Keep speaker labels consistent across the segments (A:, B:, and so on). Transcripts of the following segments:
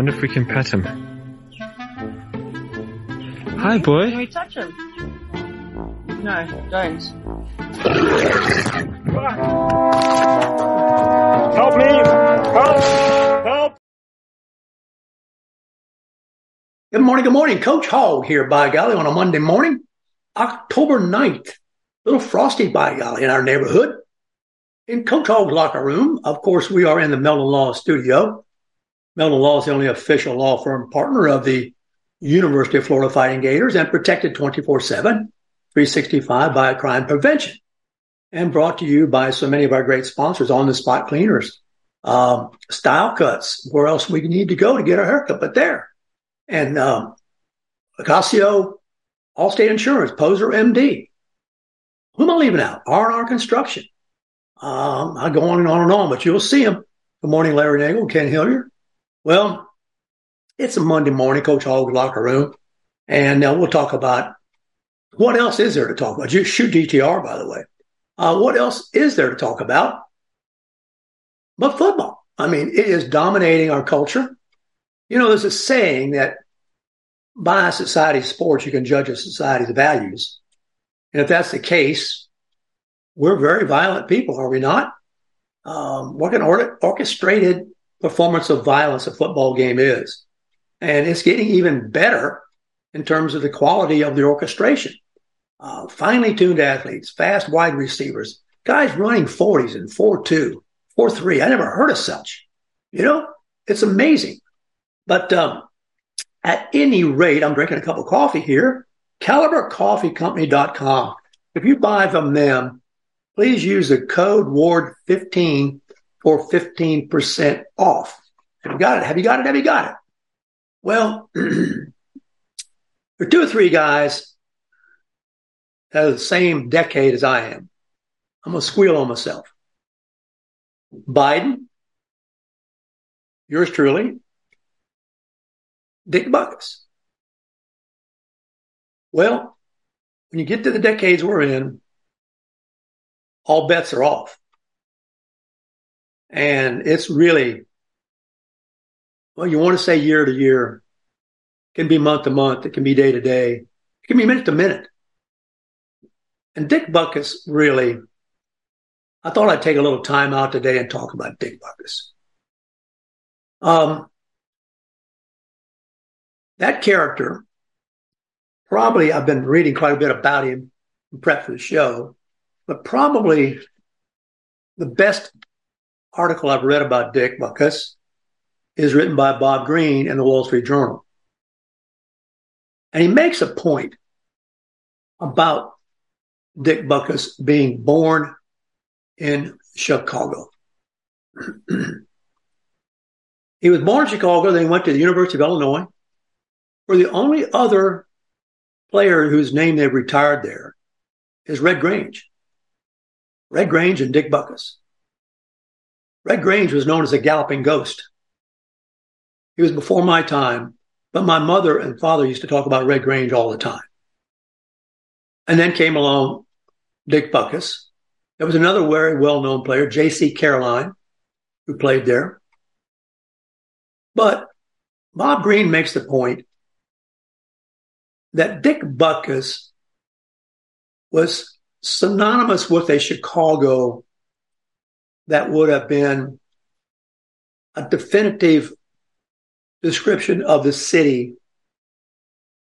A: Wonder if we can pet him. Hi, boy.
B: Can we touch him? No, don't.
A: Help me! Help! Help!
C: Good morning, good morning. Coach Hog here, by golly, on a Monday morning, October 9th. Little frosty, by golly, in our neighborhood. In Coach Hog's locker room, of course, we are in the Meldon Law studio. Meldon Law is the only official law firm partner of the University of Florida Fighting Gators and protected 24 7, 365 by crime prevention. And brought to you by so many of our great sponsors on the spot cleaners, um, style cuts, where else we need to go to get our haircut, but there and um, Ocasio, Allstate Insurance, Poser MD. Who am I leaving out? R&R Construction. Um, I go on and on and on, but you'll see them. Good morning, Larry Nagel, Ken Hillier. Well, it's a Monday morning, Coach Hog's locker room, and we'll talk about what else is there to talk about. You shoot DTR, by the way. Uh, what else is there to talk about? But football. I mean, it is dominating our culture. You know, there's a saying that by society's sports, you can judge a society's values. And if that's the case, we're very violent people, are we not? Um, what an orchestrated performance of violence a football game is. And it's getting even better in terms of the quality of the orchestration. Uh, finely tuned athletes, fast wide receivers, guys running 40s and 4 2, 4 3. I never heard of such. You know, it's amazing. But um, at any rate, I'm drinking a cup of coffee here. CaliberCoffeeCompany.com. If you buy from them, please use the code WARD15 for 15% off. Have you got it? Have you got it? Have you got it? Well, there are two or three guys that are the same decade as I am. I'm going to squeal on myself. Biden, yours truly, Dick Butkus. Well, when you get to the decades we're in, all bets are off. And it's really, well, you want to say year to year, it can be month to month, it can be day to day, it can be minute to minute. And Dick Butkus really, I thought I'd take a little time out today and talk about Dick Butkus. Um, that character, probably I've been reading quite a bit about him in prep for the show, but probably the best article I've read about Dick Butkus is written by Bob Greene in the Wall Street Journal. And he makes a point about Dick Butkus being born in Chicago. he was born in Chicago, then he went to the University of Illinois, where the only other player whose name they've retired there is Red Grange. Red Grange and Dick Butkus. Red Grange was known as a galloping ghost. He was before my time, but my mother and father used to talk about Red Grange all the time. And then came along Dick Butkus. There was another very well known player, J.C. Caroline, who played there. But Bob Greene makes the point that Dick Butkus was synonymous with a Chicago that would have been a definitive description of the city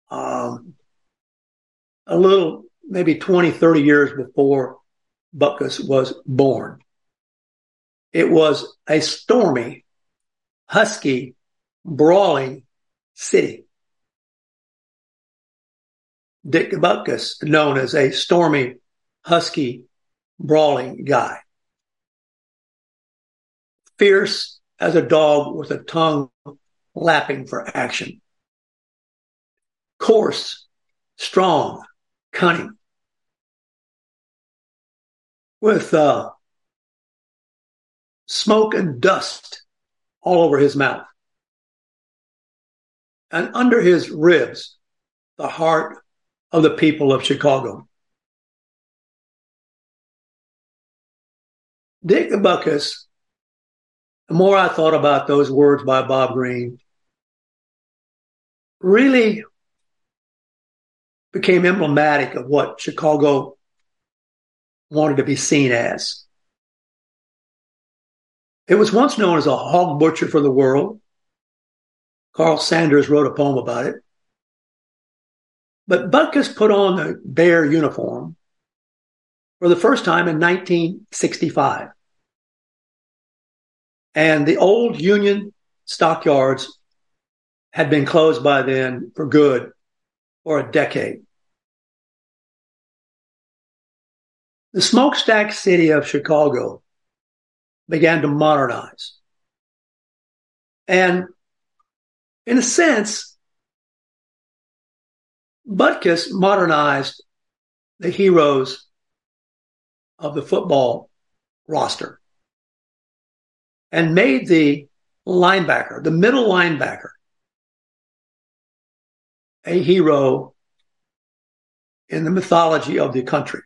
C: um, a little, maybe 20, 30 years before Butkus was born. It was a stormy, husky, brawling city. Dick Butkus, known as a stormy, husky, brawling guy. Fierce as a dog with a tongue lapping for action. Coarse, strong, cunning. With uh, smoke and dust all over his mouth. And under his ribs, the heart of the people of Chicago. Dick Butkus, the more I thought about those words by Bob Greene, really became emblematic of what Chicago wanted to be seen as. It was once known as a hog butcher for the world. Carl Sandburg wrote a poem about it. But Butkus put on the bear uniform for the first time in 1965. And the old Union stockyards had been closed by then for good for a decade. The smokestack city of Chicago began to modernize. And in a sense, Butkus modernized the heroes of the football roster and made the linebacker, the middle linebacker, a hero in the mythology of the country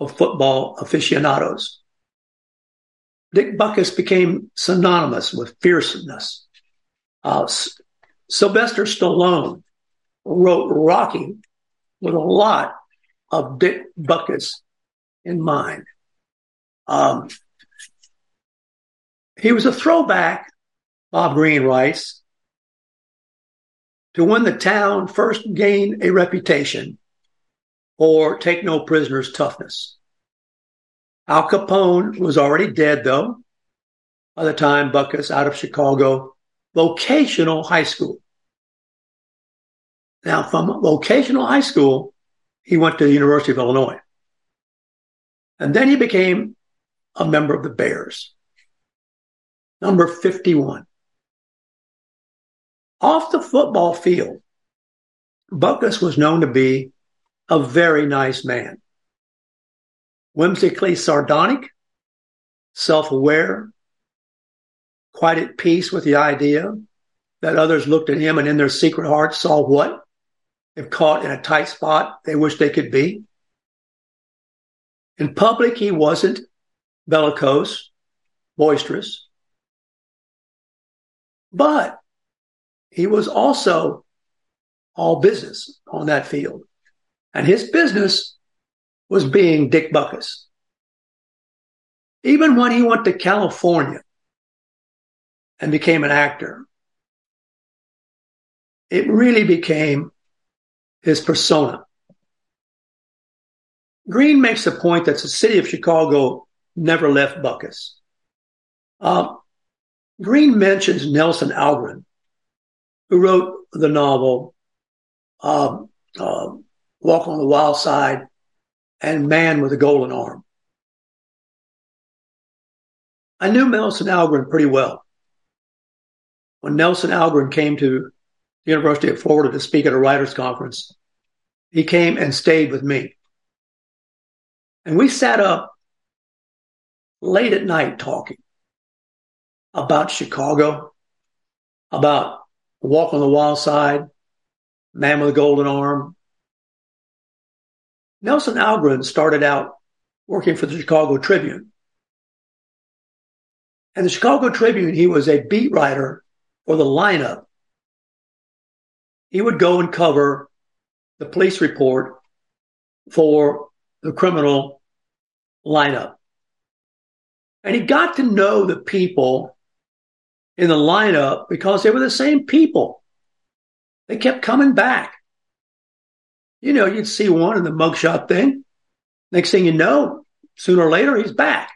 C: of football aficionados. Dick Butkus became synonymous with fierceness. Uh, S- Sylvester Stallone wrote Rocky with a lot of Dick Buckus in mind. Um, he was a throwback, Bob Greene writes, to when the town first gained a reputation for take no prisoners toughness. Al Capone was already dead, though, by the time Butkus out of Chicago vocational high school. Now, from vocational high school, he went to the University of Illinois. And then he became a member of the Bears. Number 51. Off the football field, Butkus was known to be a very nice man whimsically sardonic, self aware, quite at peace with the idea that others looked at him and in their secret hearts saw what? If caught in a tight spot, they wished they could be. In public, he wasn't bellicose, boisterous, but he was also all business on that field. And his business was being Dick Butkus. Even when he went to California and became an actor, it really became his persona. Greene makes the point that the city of Chicago never left Butkus. Uh, Greene mentions Nelson Algren, who wrote the novel uh, Walk on the Wild Side and Man with a Golden Arm. I knew Nelson Algren pretty well. When Nelson Algren came to the University of Florida to speak at a writers conference, he came and stayed with me. And we sat up late at night talking about Chicago, about Walk on the Wild Side, Man with a Golden Arm, Nelson Algren started out working for the Chicago Tribune. And the Chicago Tribune, he was a beat writer for the lineup. He would go and cover the police report for the criminal lineup. And he got to know the people in the lineup because they were the same people. They kept coming back you know, you'd see one in the mugshot thing. Next thing you know, sooner or later, he's back.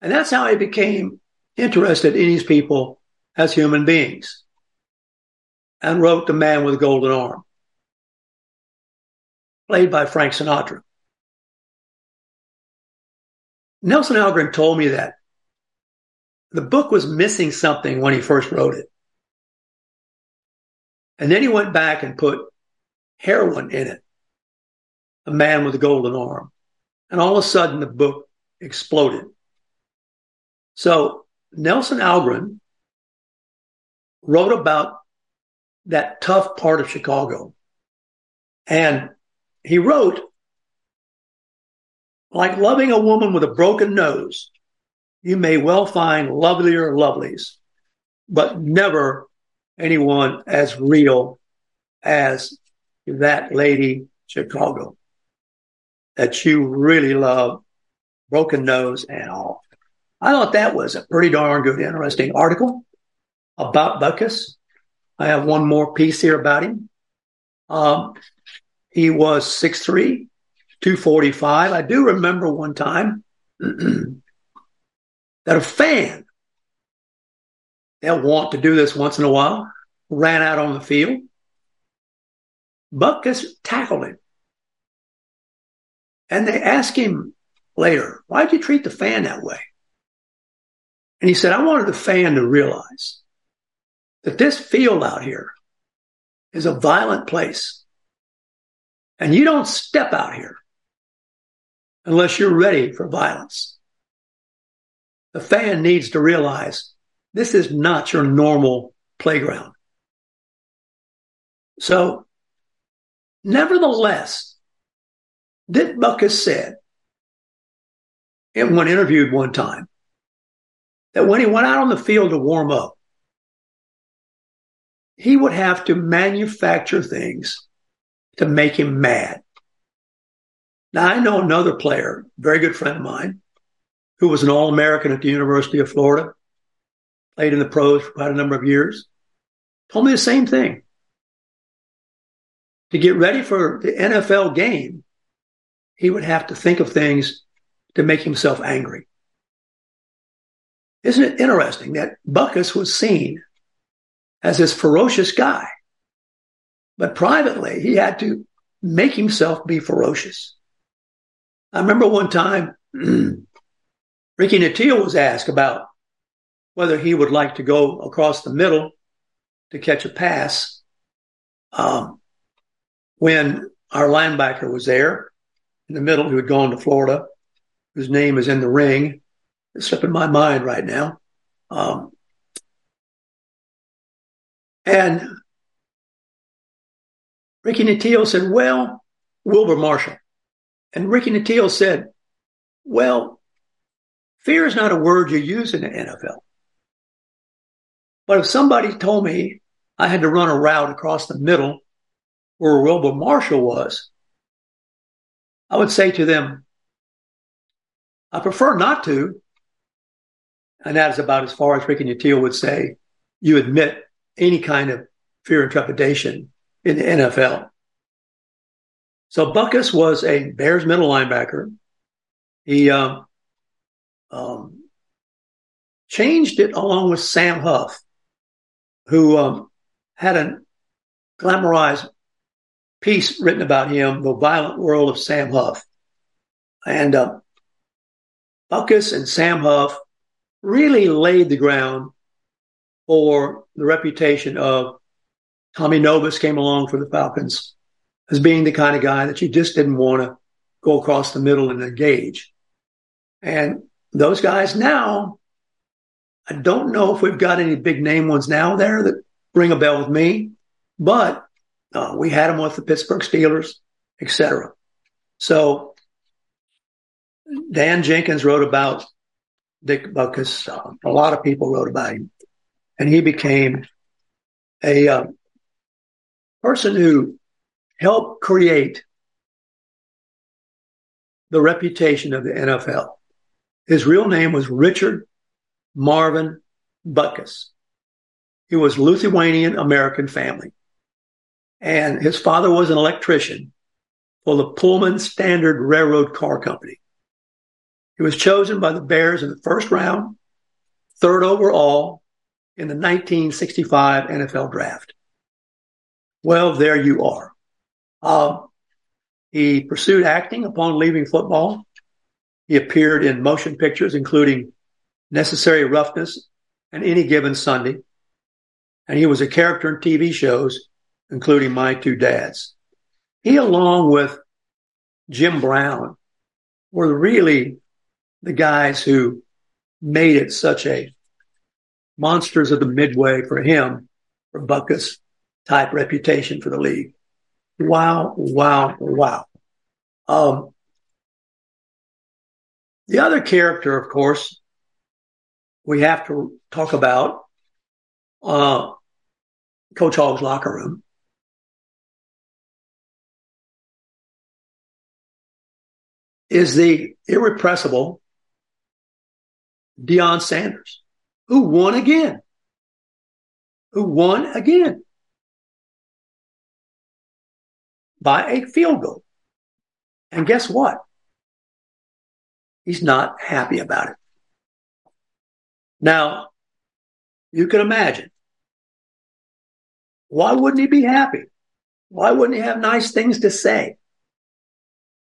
C: And that's how I became interested in these people as human beings and wrote The Man with a Golden Arm, played by Frank Sinatra. Nelson Algren told me that the book was missing something when he first wrote it. And then he went back and put heroin in it, a man with a golden arm. And all of a sudden, the book exploded. So Nelson Algren wrote about that tough part of Chicago. And he wrote, like loving a woman with a broken nose, you may well find lovelier lovelies, but never anyone as real as that lady Chicago that you really love, broken nose and all. I thought that was a pretty darn good, interesting article about Butkus. I have one more piece here about him. Um, he was 6'3, 245. I do remember one time that a fan they'll want to do this once in a while, ran out on the field. Butkus tackled him. And they asked him later, why'd you treat the fan that way? And he said, I wanted the fan to realize that this field out here is a violent place. And you don't step out here unless you're ready for violence. The fan needs to realize this is not your normal playground. So, nevertheless, Dick Butkus said, in one interviewed one time, that when he went out on the field to warm up, he would have to manufacture things to make him mad. Now, I know another player, very good friend of mine, who was an All American at the University of Florida, played in the pros for quite a number of years, told me the same thing. To get ready for the NFL game, he would have to think of things to make himself angry. Isn't it interesting that Butkus was seen as this ferocious guy, but privately he had to make himself be ferocious. I remember one time Ricky Nattiel was asked about whether he would like to go across the middle to catch a pass um, when our linebacker was there in the middle who had gone to Florida, whose name is in the ring. It's slipping my mind right now. Um, and Ricky Nattiel said, Well, Wilbur Marshall. And Ricky Nattiel said, Well, fear is not a word you use in the NFL. But if somebody told me I had to run a route across the middle where Wilbur Marshall was, I would say to them, I prefer not to. And that is about as far as Ricky Nattiel would say, you admit any kind of fear and trepidation in the NFL. So Butkus was a Bears middle linebacker. He um, um, changed it along with Sam Huff, who um, had a glamorized piece written about him, The Violent World of Sam Huff. And uh, Butkus and Sam Huff really laid the ground for the reputation of Tommy Nobis came along for the Falcons as being the kind of guy that you just didn't want to go across the middle and engage. And those guys now, I don't know if we've got any big name ones now there that ring a bell with me, but uh, we had them with the Pittsburgh Steelers, etc. So Dan Jenkins wrote about Dick Butkus. Uh, a lot of people wrote about him, and he became a uh, person who helped create the reputation of the NFL. His real name was Richard Marvin Butkus. He was Lithuanian American family. And his father was an electrician for the Pullman Standard Railroad Car Company. He was chosen by the Bears in the first round, third overall in the 1965 NFL draft. Well, there you are. Uh, he pursued acting upon leaving football. He appeared in motion pictures, including necessary roughness, and any given Sunday. And he was a character in TV shows, including My Two Dads. He, along with Jim Brown, were really the guys who made it such a monsters of the midway for him, for Butkus type reputation for the league. Wow, wow, wow. Um, the other character, of course, we have to talk about uh, Coach Hog's locker room. Is the irrepressible Deion Sanders, who won again. Who won again by a field goal. And guess what? He's not happy about it. Now, you can imagine. Why wouldn't he be happy? Why wouldn't he have nice things to say?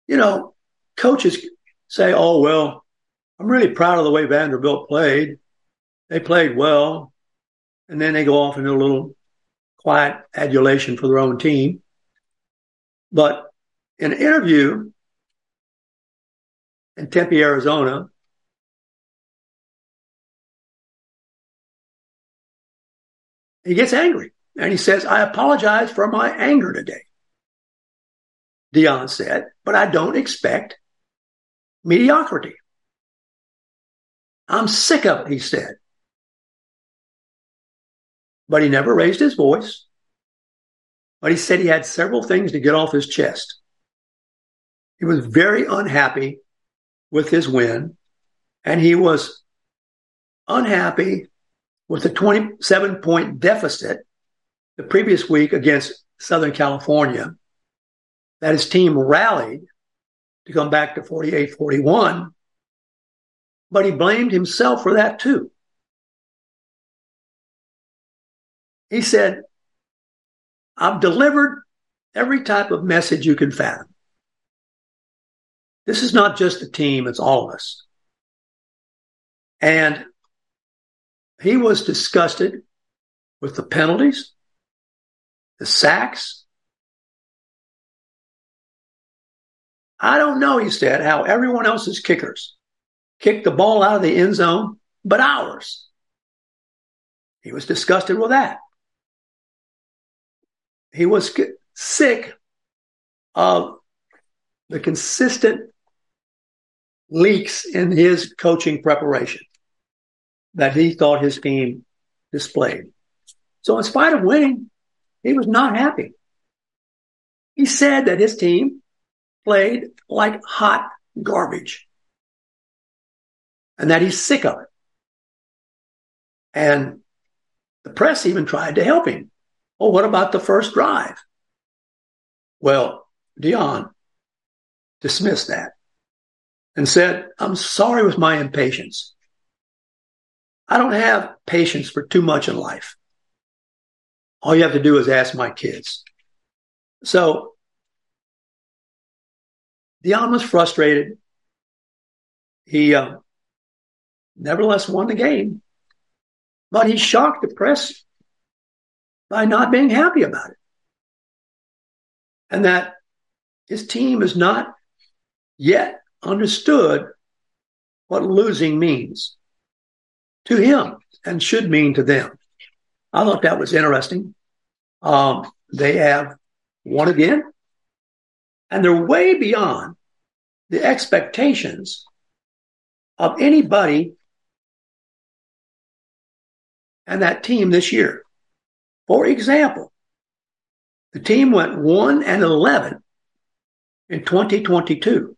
C: You know, coaches say, oh, well, I'm really proud of the way Vanderbilt played. They played well. And then they go off into a little quiet adulation for their own team. But in an interview in Tempe, Arizona, he gets angry and he says, I apologize for my anger today. Deion said, but I don't expect mediocrity. I'm sick of it, he said. But he never raised his voice. But he said he had several things to get off his chest. He was very unhappy with his win, and he was unhappy with the 27 point deficit the previous week against Southern California that his team rallied to come back to 48 41 but he blamed himself for that too. He said, I've delivered every type of message you can fathom. This is not just the team, it's all of us. And he was disgusted with the penalties, the sacks. I don't know, he said, how everyone else's kickers kicked the ball out of the end zone, but ours. He was disgusted with that. He was sick of the consistent leaks in his coaching preparation that he thought his team displayed. So, in spite of winning, he was not happy. He said that his team played like hot garbage and that he's sick of it. And the press even tried to help him. Well, what about the first drive? Well, Deion dismissed that and said, I'm sorry with my impatience. I don't have patience for too much in life. All you have to do is ask my kids. So Deion was frustrated. He uh, nevertheless won the game. But he shocked the press by not being happy about it. And that his team is not yet understood what losing means to him and should mean to them. I thought that was interesting. Um, they have won again, and they're way beyond the expectations of anybody and that team this year. For example, the team went 1 and 11 in 2022.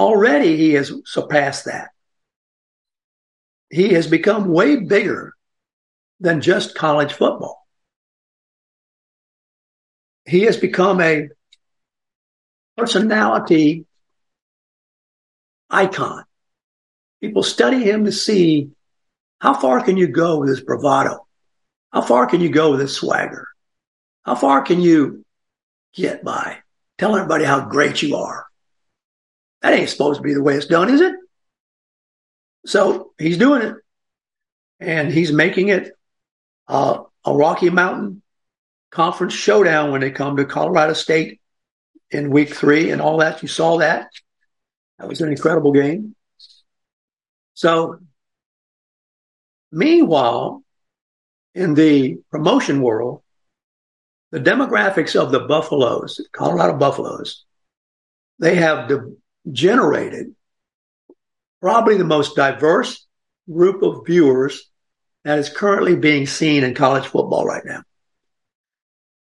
C: Already he has surpassed that. He has become way bigger than just college football. He has become a personality icon People study him to see how far can you go with his bravado? How far can you go with his swagger? How far can you get by telling everybody how great you are? That ain't supposed to be the way it's done, is it? So he's doing it. And he's making it uh, a Rocky Mountain Conference showdown when they come to Colorado State in week three and all that. You saw that. That was an incredible game. So, meanwhile, in the promotion world, the demographics of the Buffaloes, Colorado Buffaloes, they have de- generated probably the most diverse group of viewers that is currently being seen in college football right now.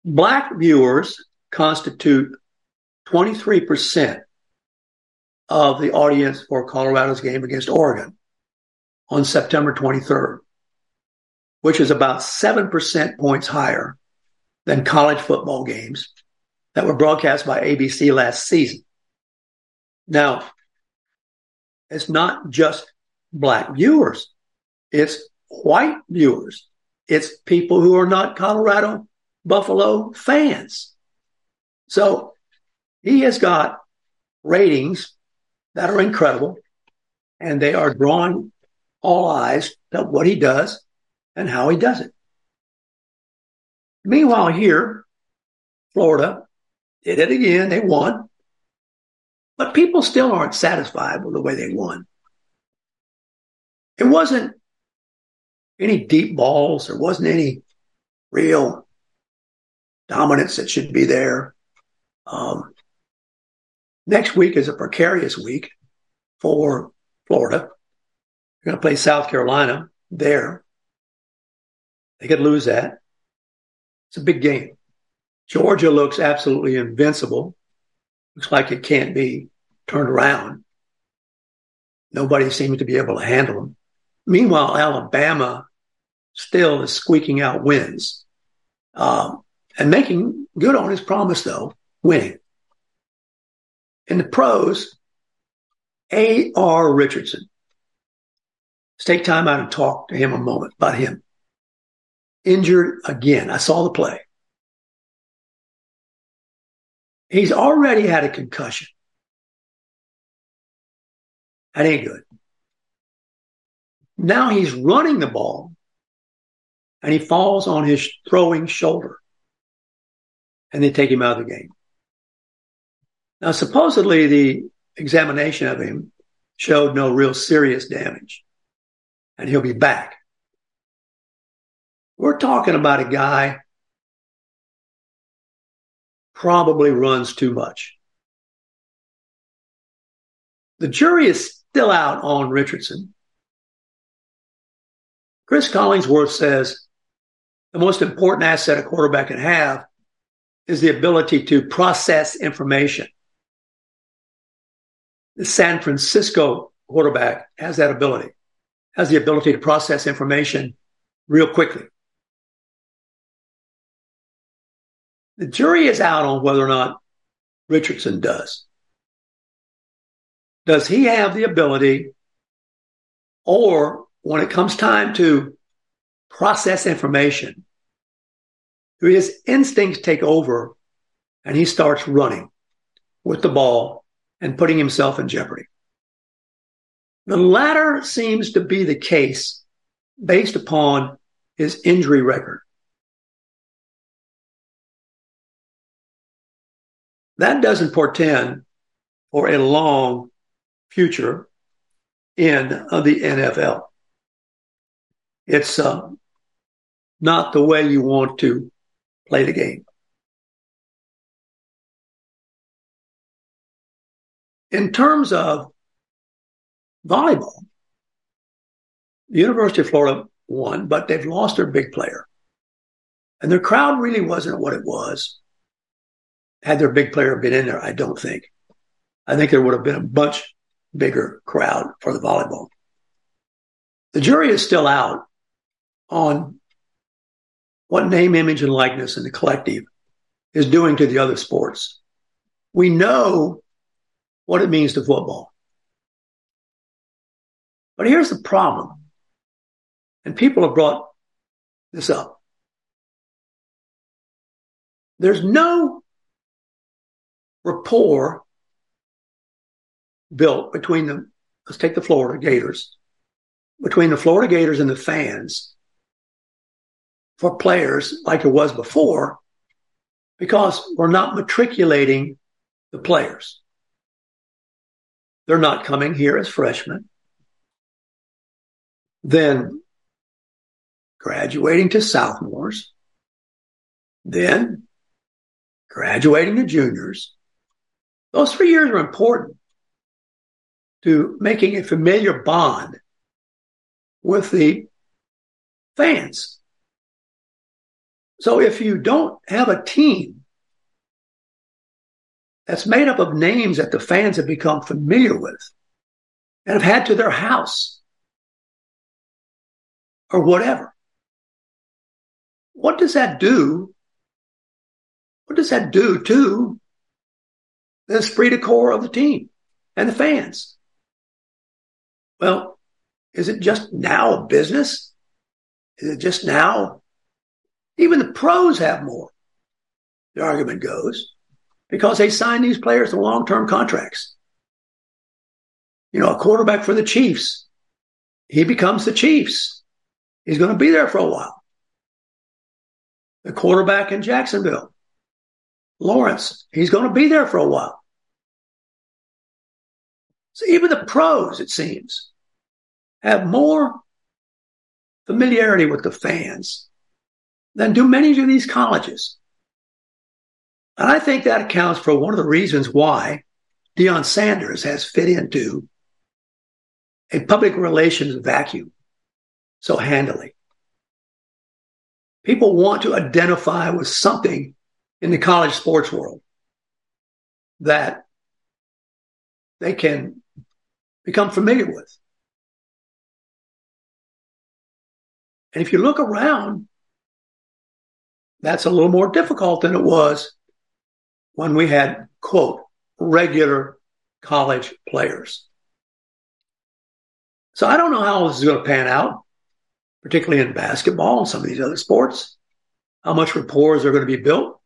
C: Black viewers constitute 23% of the audience for Colorado's game against Oregon on September 23rd, which is about 7% points higher than college football games that were broadcast by ABC last season. Now, it's not just black viewers. It's white viewers. It's people who are not Colorado Buffalo fans. So he has got ratings that are incredible and they are drawing all eyes to what he does and how he does it. Meanwhile, here, Florida did it again. They won. But people still aren't satisfied with the way they won. It wasn't any deep balls. There wasn't any real dominance that should be there. Um, next week is a precarious week for Florida. They're going to play South Carolina there. They could lose that. It's a big game. Georgia looks absolutely invincible. Looks like it can't be turned around. Nobody seems to be able to handle them. Meanwhile, Alabama still is squeaking out wins um, and making good on his promise, though, winning. In the pros, A.R. Richardson. Let's take time out and talk to him a moment about him. Injured again. I saw the play. He's already had a concussion. That ain't good. Now he's running the ball and he falls on his throwing shoulder and they take him out of the game. Now, supposedly the examination of him showed no real serious damage and he'll be back. We're talking about a guy probably runs too much. The jury is still out on Richardson. Chris Collinsworth says the most important asset a quarterback can have is the ability to process information. The San Francisco quarterback has that ability, has the ability to process information real quickly. The jury is out on whether or not Richardson does. Does he have the ability, or when it comes time to process information, do his instincts take over and he starts running with the ball and putting himself in jeopardy? The latter seems to be the case based upon his injury record. That doesn't portend for a long future in uh, the NFL. It's uh, not the way you want to play the game. In terms of volleyball, the University of Florida won, but they've lost their big player. And their crowd really wasn't what it was had their big player been in there, I don't think. I think there would have been a much bigger crowd for the volleyball. The jury is still out on what name, image, and likeness in the collective is doing to the other sports. We know what it means to football. But here's the problem, and people have brought this up. There's no rapport built between the, let's take the Florida Gators, between the Florida Gators and the fans for players like it was before because we're not matriculating the players. They're not coming here as freshmen. Then graduating to sophomores, then graduating to juniors. Those three years are important to making a familiar bond with the fans. So if you don't have a team that's made up of names that the fans have become familiar with and have had to their house or whatever, what does that do? What does that do to the esprit de corps of the team and the fans? Well, is it just now a business? Is it just now? Even the pros have more, the argument goes, because they sign these players to long term contracts. You know, a quarterback for the Chiefs, he becomes the Chiefs. He's going to be there for a while. The quarterback in Jacksonville, Lawrence, he's going to be there for a while. So even the pros, it seems, have more familiarity with the fans than do many of these colleges. And I think that accounts for one of the reasons why Deion Sanders has fit into a public relations vacuum so handily. People want to identify with something in the college sports world that they can become familiar with. And if you look around, that's a little more difficult than it was when we had, quote, regular college players. So I don't know how this is going to pan out, particularly in basketball and some of these other sports. How much rapport are going to be built?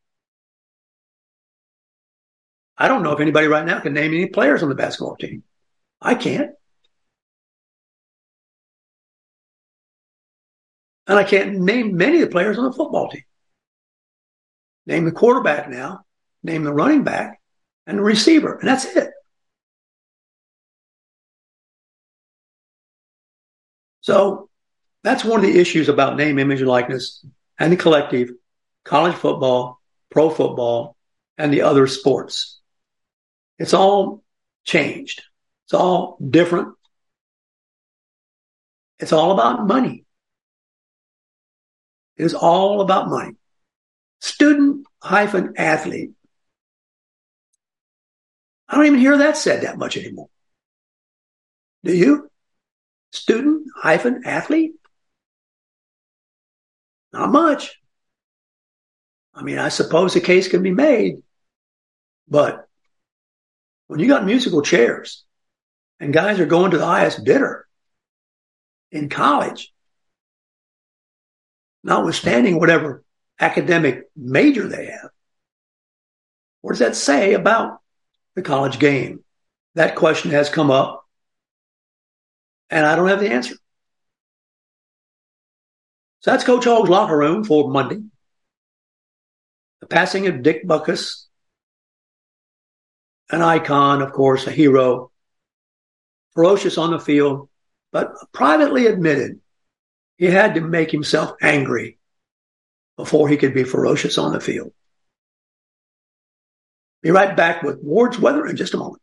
C: I don't know if anybody right now can name any players on the basketball team. I can't. And I can't name many of the players on the football team. Name the quarterback now, name the running back, and the receiver, and that's it. So that's one of the issues about name, image, and likeness and the collective, college football, pro football, and the other sports. It's all changed. It's all different. It's all about money. It is all about money. Student hyphen athlete. I don't even hear that said that much anymore. Do you? Student hyphen athlete? Not much. I mean, I suppose a case can be made, but when you got musical chairs and guys are going to the highest bidder in college, notwithstanding whatever academic major they have. What does that say about the college game? That question has come up, and I don't have the answer. So that's Coach Hog's locker room for Monday. The passing of Dick Butkus, an icon, of course, a hero, ferocious on the field, but privately admitted he had to make himself angry before he could be ferocious on the field. Be right back with Ward's weather in just a moment.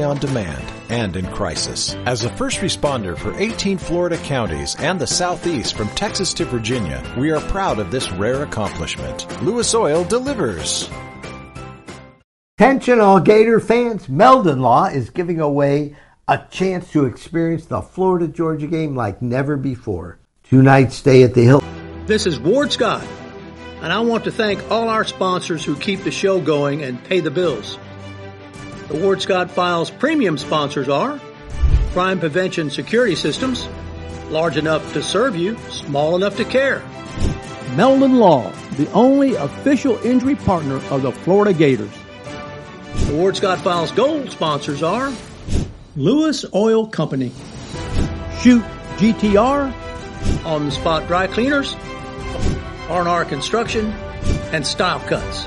D: on demand and in crisis. As a first responder for 18 Florida counties and the Southeast from Texas to Virginia, we are proud of this rare accomplishment. Lewis Oil delivers.
E: Attention, all Gator fans. Meldon Law is giving away a chance to experience the Florida Georgia game like never before. Two nights stay at the Hill.
C: This is Ward Scott, and I want to thank all our sponsors who keep the show going and pay the bills. The Ward Scott Files premium sponsors are Crime Prevention Security Systems, large enough to serve you, small enough to care.
F: Meldon Law, the only official injury partner of the Florida Gators.
C: The Ward Scott Files gold sponsors are Lewis Oil Company,
F: Shoot GTR,
C: On the Spot Dry Cleaners, R&R Construction, and Style Cuts.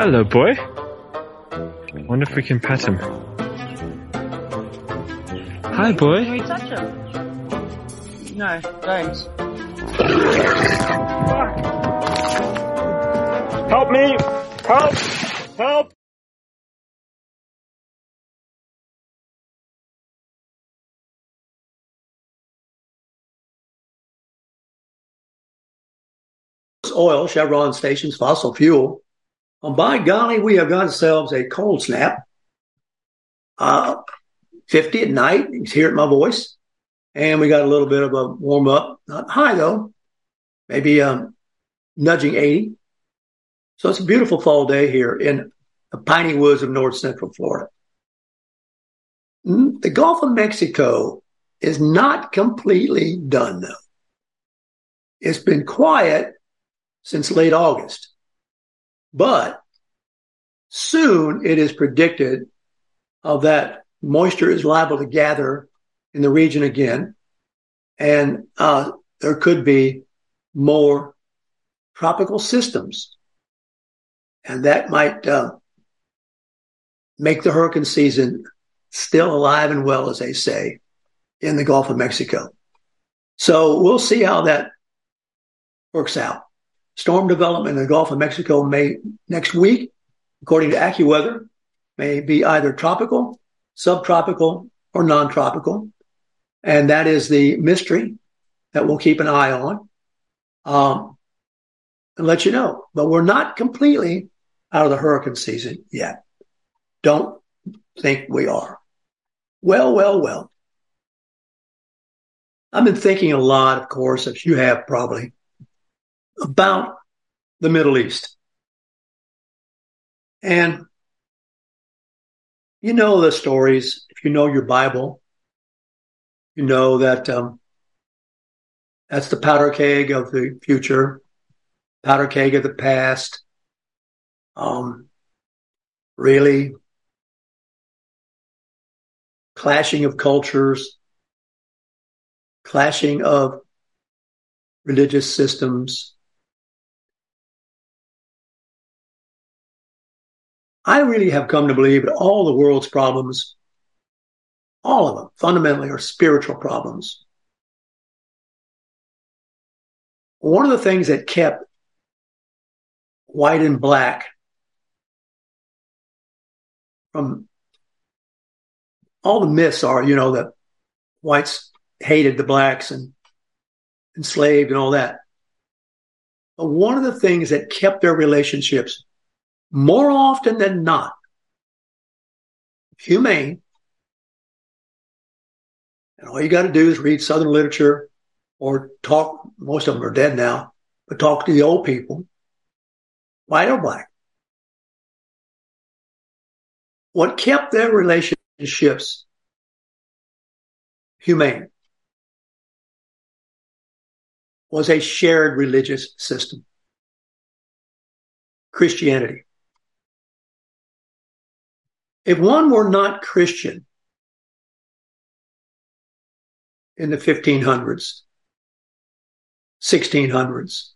A: Hello, boy. Wonder if we can pet him. Hi, boy.
B: Can we touch him? No, don't.
A: Help me! Help! Help!
C: Oil, Chevron stations, fossil fuel. Well, by golly, we have got ourselves a cold snap. Uh, 50 at night. You can hear it in my voice. And we got a little bit of a warm up. Not high though. Maybe um, nudging 80. So it's a beautiful fall day here in the piney woods of north central Florida. Mm, The Gulf of Mexico is not completely done though. It's been quiet since late August, but soon it is predicted of that moisture is liable to gather in the region again, and uh, there could be more tropical systems, and that might uh, make the hurricane season still alive and well, as they say, in the Gulf of Mexico. So we'll see how that works out. Storm development in the Gulf of Mexico may next week, according to AccuWeather, may be either tropical, subtropical, or non-tropical. And that is the mystery that we'll keep an eye on um, and let you know. But we're not completely out of the hurricane season yet. Don't think we are. Well, well, well. I've been thinking a lot, of course, as you have probably, about the Middle East. And you know the stories. If you know your Bible, you know that um, that's the powder keg of the future, powder keg of the past. Um, really clashing of cultures, clashing of religious systems. I really have come to believe that all the world's problems, all of them fundamentally are spiritual problems. One of the things that kept white and black from all the myths are, you know, that whites hated the blacks and enslaved and all that. But one of the things that kept their relationships more often than not humane, and all you got to do is read Southern literature or talk, most of them are dead now, but talk to the old people, white or black. What kept their relationships humane was a shared religious system. Christianity. If one were not Christian in the 1500s, 1600s,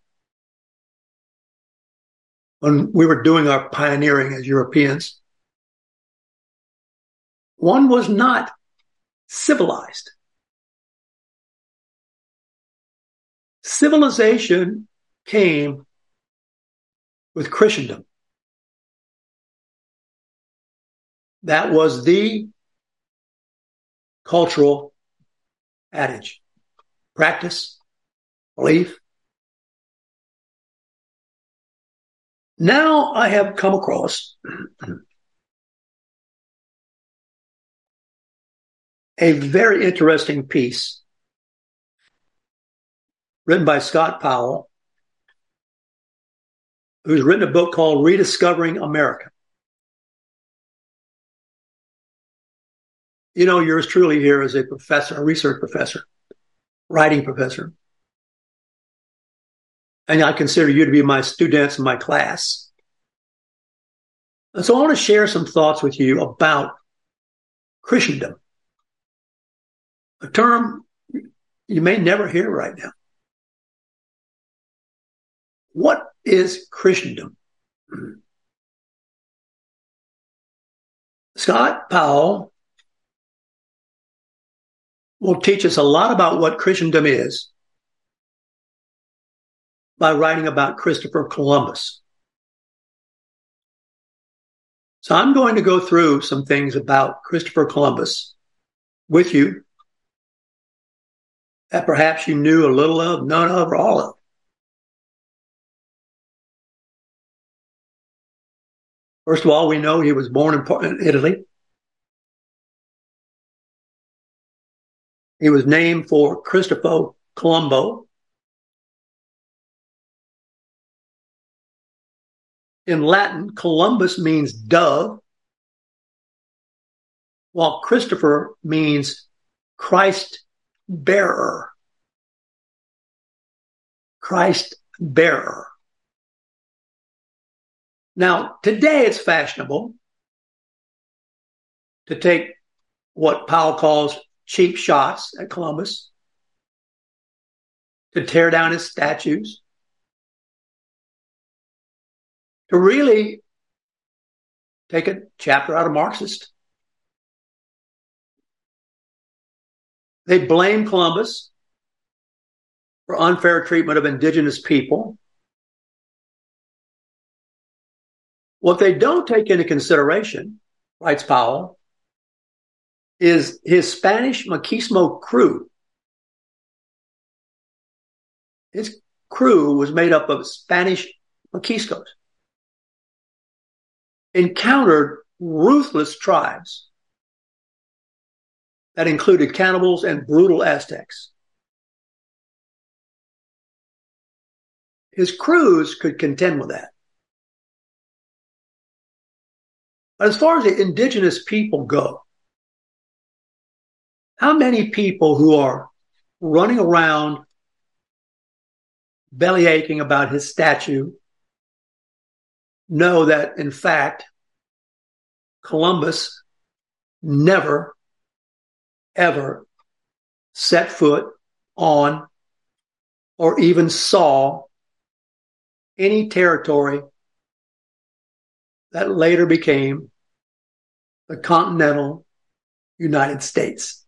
C: when we were doing our pioneering as Europeans, one was not civilized. Civilization came with Christendom. That was the cultural adage, practice, belief. Now I have come across a very interesting piece written by Scott Powell, who's written a book called Rediscovering America. You know, yours truly here is a professor, a research professor, writing professor. And I consider you to be my students in my class. And so I want to share some thoughts with you about Christendom, a term you may never hear right now. What is Christendom? Scott Powell will teach us a lot about what Christendom is by writing about Christopher Columbus. So I'm going to go through some things about Christopher Columbus with you that perhaps you knew a little of, none of, or all of. First of all, we know he was born in Italy. He was named for Cristoforo Colombo. In Latin, Columbus means dove, while Christopher means Christ bearer. Christ bearer. Now, today it's fashionable to take what Powell calls cheap shots at Columbus, to tear down his statues, to really take a chapter out of Marxist. They blame Columbus for unfair treatment of indigenous people What they don't take into consideration, writes Powell, is his Spanish machismo crew. His crew was made up of Spanish Mestizos, encountered ruthless tribes that included cannibals and brutal Aztecs. His crews could contend with that. As far as the indigenous people go, how many people who are running around belly aching about his statue know that, in fact, Columbus never, ever set foot on or even saw any territory that later became the continental United States.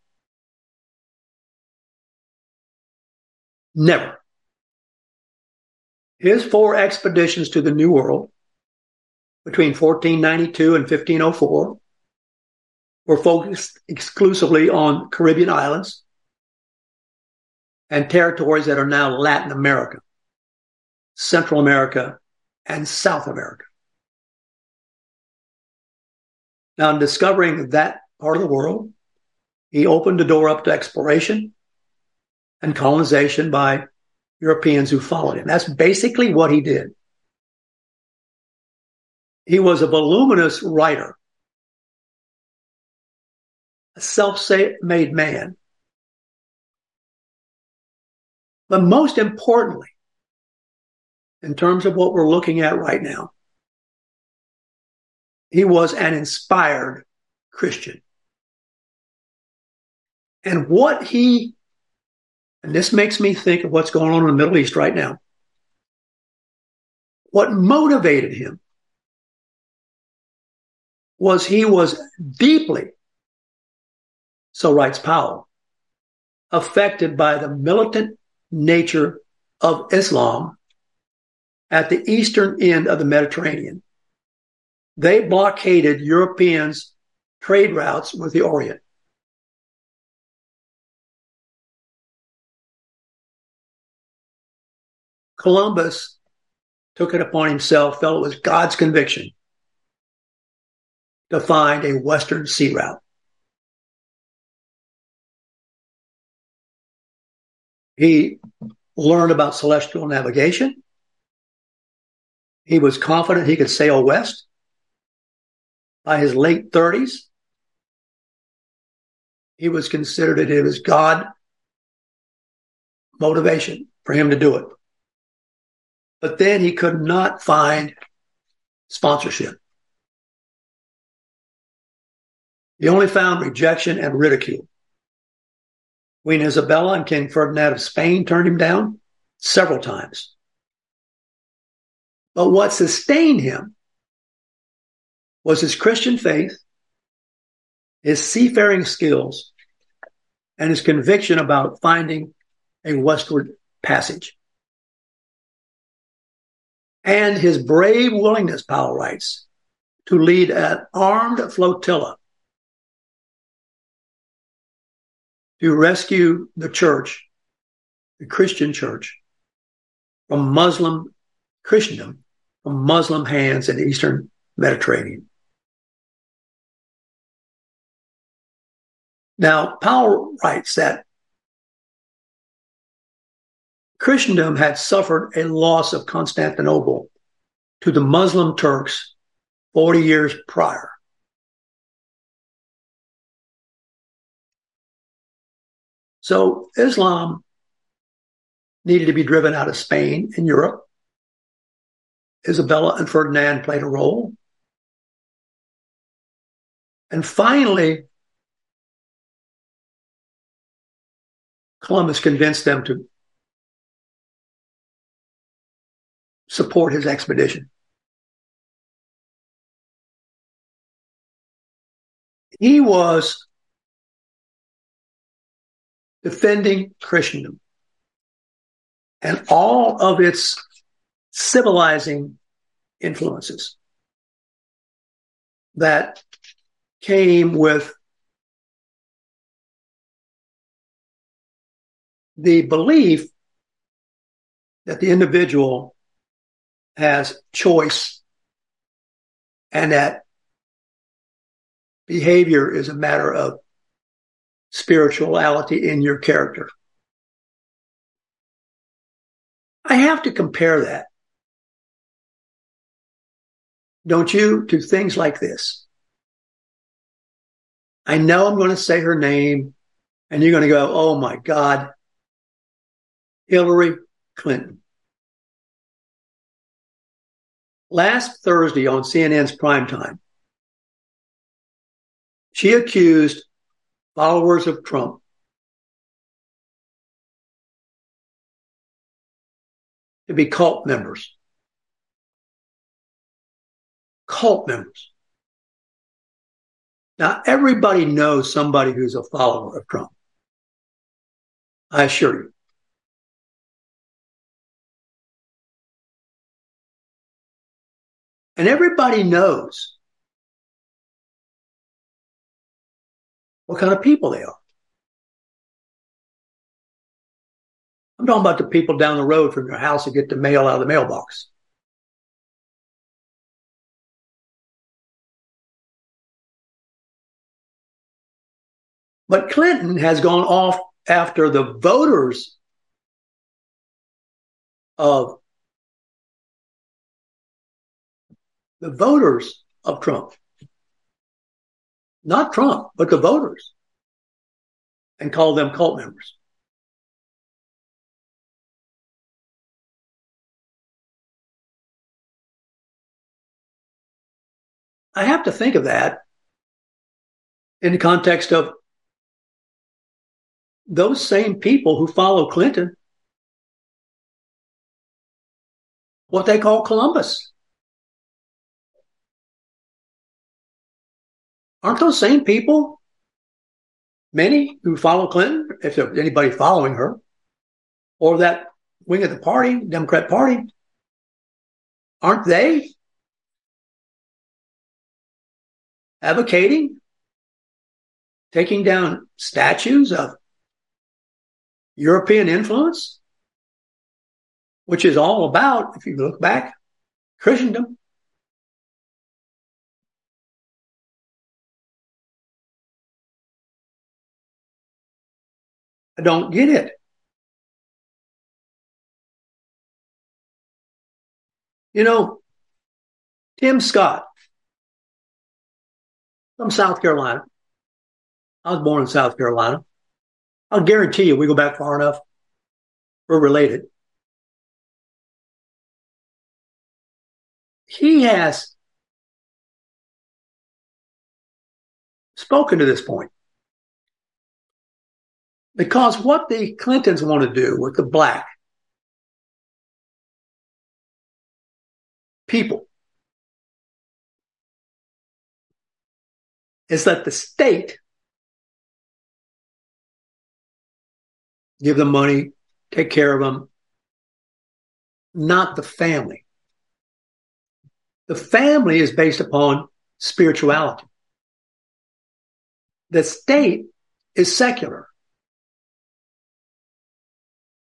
C: Never. His four expeditions to the New World between 1492 and 1504 were focused exclusively on Caribbean islands and territories that are now Latin America, Central America, and South America. Now, in discovering that part of the world, he opened the door up to exploration and colonization by Europeans who followed him. That's basically what he did. He was a voluminous writer, a self-made man. But most importantly, in terms of what we're looking at right now, he was an inspired Christian. And what he, and this makes me think of what's going on in the Middle East right now. What motivated him was he was deeply, so writes Powell, affected by the militant nature of Islam at the eastern end of the Mediterranean. They blockaded Europeans' trade routes with the Orient. Columbus took it upon himself, felt it was God's conviction to find a Western sea route. He learned about celestial navigation. He was confident he could sail west. By his late 30s, he was considered it was God motivation for him to do it. But then he could not find sponsorship. He only found rejection and ridicule. Queen Isabella and King Ferdinand of Spain turned him down several times. But what sustained him was his Christian faith, his seafaring skills, and his conviction about finding a westward passage. And his brave willingness, Powell writes, to lead an armed flotilla to rescue the church, the Christian church, from Muslim Christendom, from Muslim hands in the Eastern Mediterranean. Now, Powell writes that Christendom had suffered a loss of Constantinople to the Muslim Turks 40 years prior. So Islam needed to be driven out of Spain and Europe. Isabella and Ferdinand played a role. And finally, Columbus convinced them to support his expedition. He was defending Christendom and all of its civilizing influences that came with the belief that the individual has choice and that behavior is a matter of spirituality in your character. I have to compare that, don't you, to things like this. I know I'm going to say her name and you're going to go, oh my God, Hillary Clinton. Last Thursday on CNN's primetime, she accused followers of Trump to be cult members. Cult members. Now, everybody knows somebody who's a follower of Trump. I assure you. And everybody knows what kind of people they are. I'm talking about the people down the road from your house who get the mail out of the mailbox. But Clinton has gone off after the voters of the voters of Trump. Not Trump, but the voters. And call them cult members. I have to think of that in the context of those same people who follow Clinton, what they call Columbus. Aren't those same people, many who follow Clinton, if there's anybody following her, or that wing of the party, Democrat Party, aren't they advocating taking down statues of European influence, which is all about, if you look back, Christendom. I don't get it. You know, Tim Scott from South Carolina. I was born in South Carolina. I'll guarantee you, we go back far enough, we're related. He has spoken to this point because what the Clintons want to do with the black people is that the state give them money, take care of them, not the family. The family is based upon spirituality. The state is secular.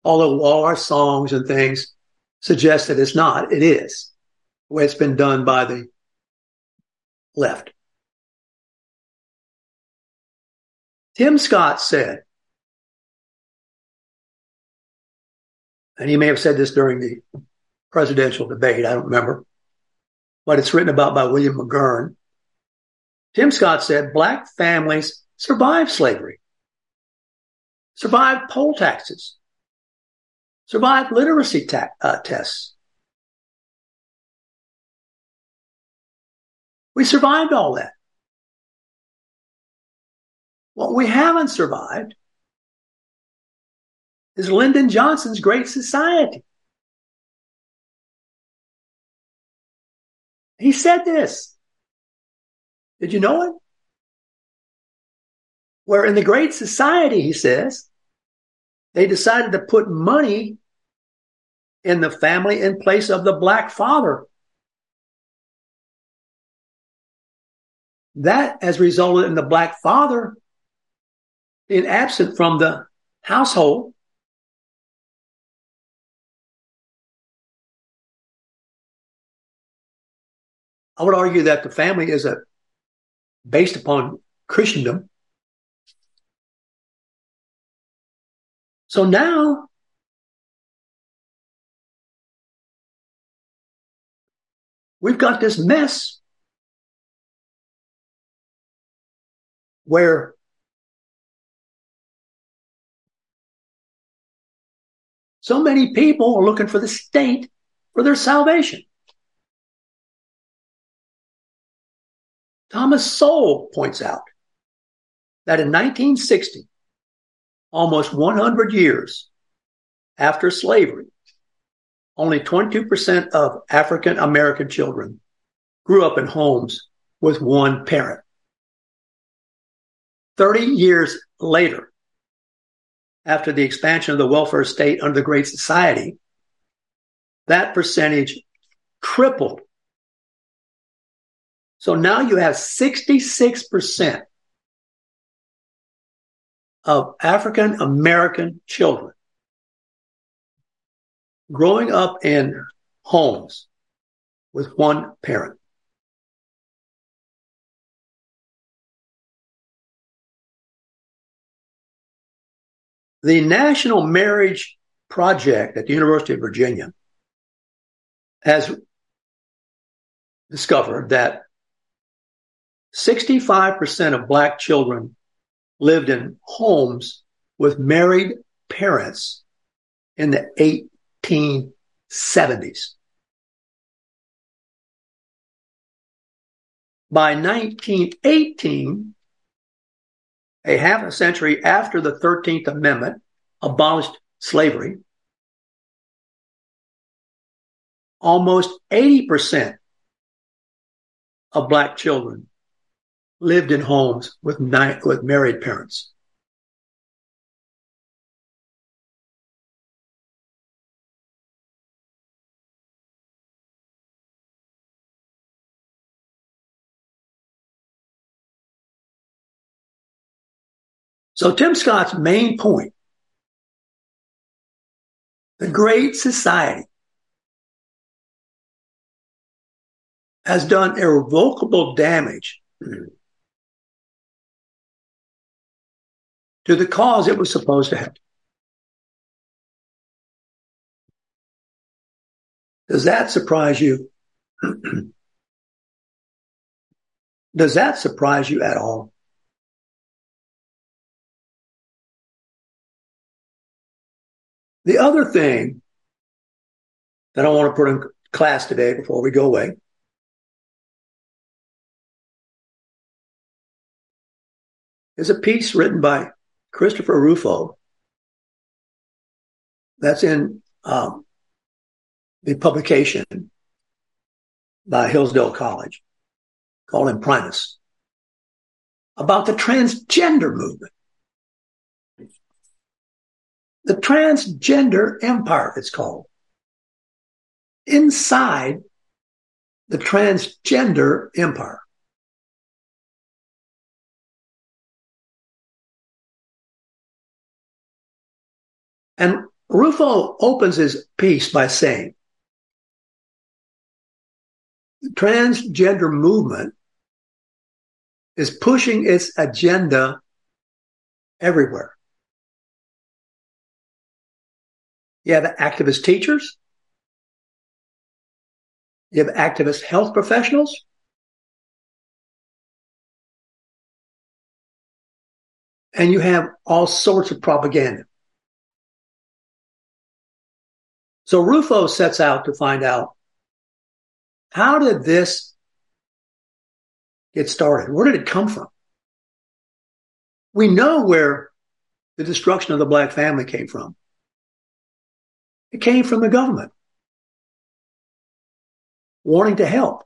C: Although all our songs and things suggest that it's not, it is the way it's been done by the left. Tim Scott said, and he may have said this during the presidential debate, I don't remember, but it's written about by William McGurn. Tim Scott said black families survived slavery, survived poll taxes, survived literacy ta- uh, tests. We survived all that. What we haven't survived is Lyndon Johnson's Great Society. He said this. Did you know it? Where in the Great Society, he says, they decided to put money in the family in place of the black father. That has resulted in the black father being absent from the household. I would argue that the family is a based upon Christendom. So now we've got this mess where so many people are looking for the state for their salvation. Thomas Sowell points out that in 1960, almost 100 years after slavery, only 22% of African American children grew up in homes with one parent. 30 years later, after the expansion of the welfare state under the Great Society, that percentage tripled. So now you have 66% of African American children growing up in homes with one parent. The National Marriage project at the University of Virginia has discovered that 65% of black children lived in homes with married parents in the 1870s. By 1918, a half a century after the 13th Amendment abolished slavery, almost 80% of black children lived in homes with, with married parents. So Tim Scott's main point, the Great Society has done irrevocable damage to the cause it was supposed to help. Does that surprise you? Does that surprise you at all? The other thing that I want to put in class today before we go away is a piece written by Christopher Rufo that's in um, the publication by Hillsdale College called Imprimis about the transgender movement the transgender empire, it's called. Inside the transgender empire. And Rufo opens his piece by saying, the transgender movement is pushing its agenda everywhere. You have activist teachers. You have activist health professionals. And you have all sorts of propaganda. So Rufo sets out to find out how did this get started? Where did it come from? We know where the destruction of the black family came from. It came from the government wanting to help.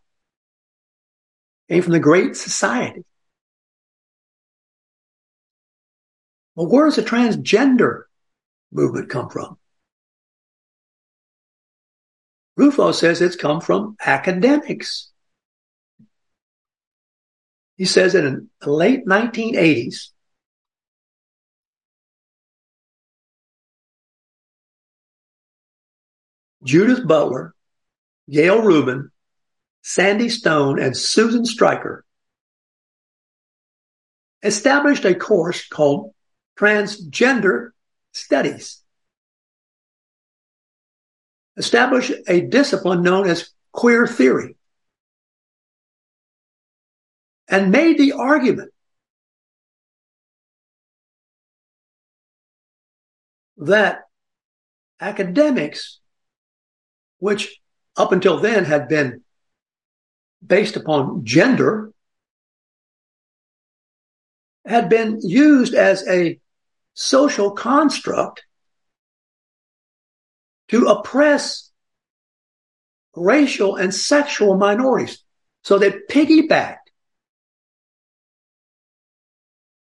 C: It came from the Great Society. Well, where does the transgender movement come from? Rufo says it's come from academics. He says that in the late 1980s, Judith Butler, Gayle Rubin, Sandy Stone, and Susan Stryker established a course called Transgender Studies. Established a discipline known as queer theory and made the argument that academics which up until then had been based upon gender, had been used as a social construct to oppress racial and sexual minorities. So they piggybacked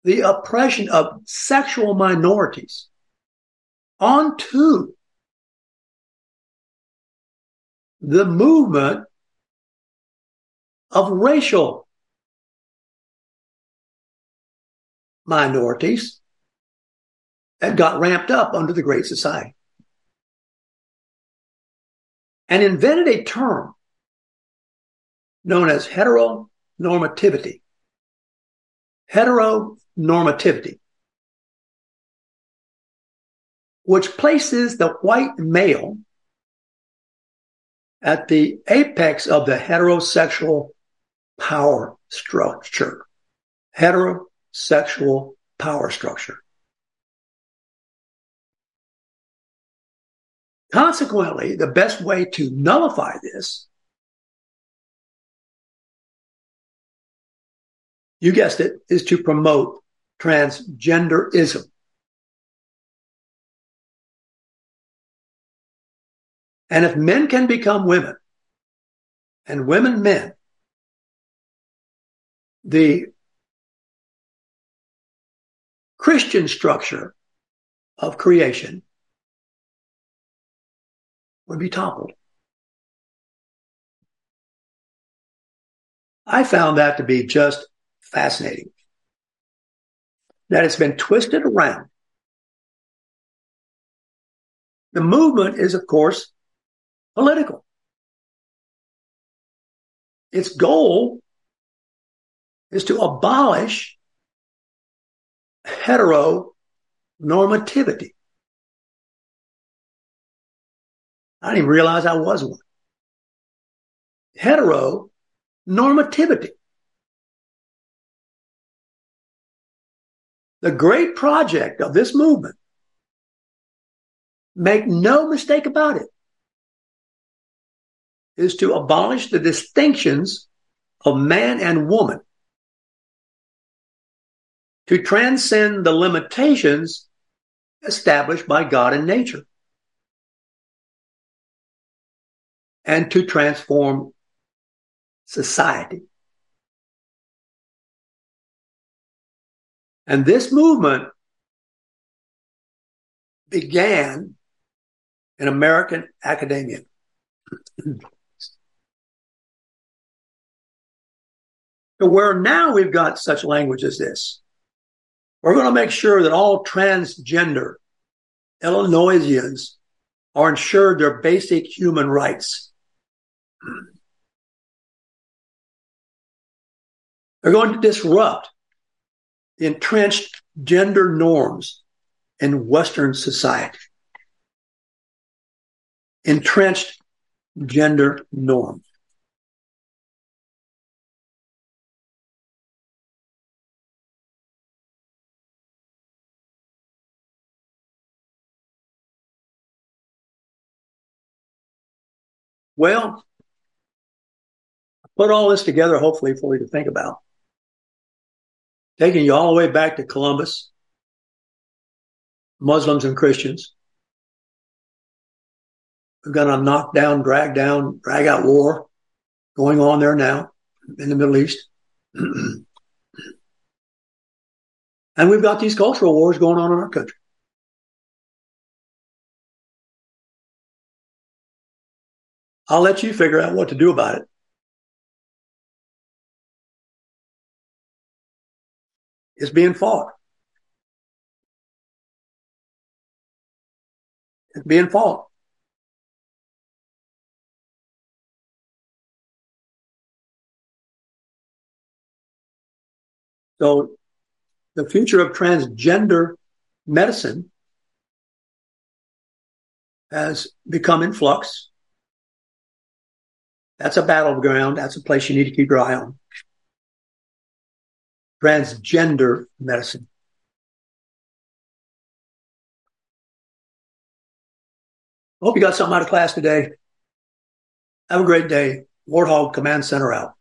C: the oppression of sexual minorities onto the movement of racial minorities that got ramped up under the Great Society and invented a term known as heteronormativity. Heteronormativity. which places the white male at the apex of the heterosexual power structure. Heterosexual power structure. Consequently, the best way to nullify this, you guessed it, is to promote transgenderism. And if men can become women and women men, the Christian structure of creation would be toppled. I found that to be just fascinating. That it's been twisted around. The movement is, of course, political. Its goal is to abolish heteronormativity. I didn't even realize I was one. Hetero normativity. The great project of this movement, make no mistake about it, is to abolish the distinctions of man and woman, to transcend the limitations established by God and nature, and to transform society. And this movement began in American academia. to where now we've got such language as this. We're going to make sure that all transgender Illinoisians are ensured their basic human rights. They're going to disrupt the entrenched gender norms in Western society. Entrenched gender norms. Well, put all this together, hopefully, for you to think about. Taking you all the way back to Columbus, Muslims and Christians. We've got a knockdown, drag down, drag out war going on there now in the Middle East. and we've got these cultural wars going on in our country. I'll let you figure out what to do about it. It's being fought. It's being fought. So the future of transgender medicine has become in flux. That's a battleground. That's a place you need to keep your eye on. Transgender medicine. Hope you got something out of class today. Have a great day. Warthog Command Center out.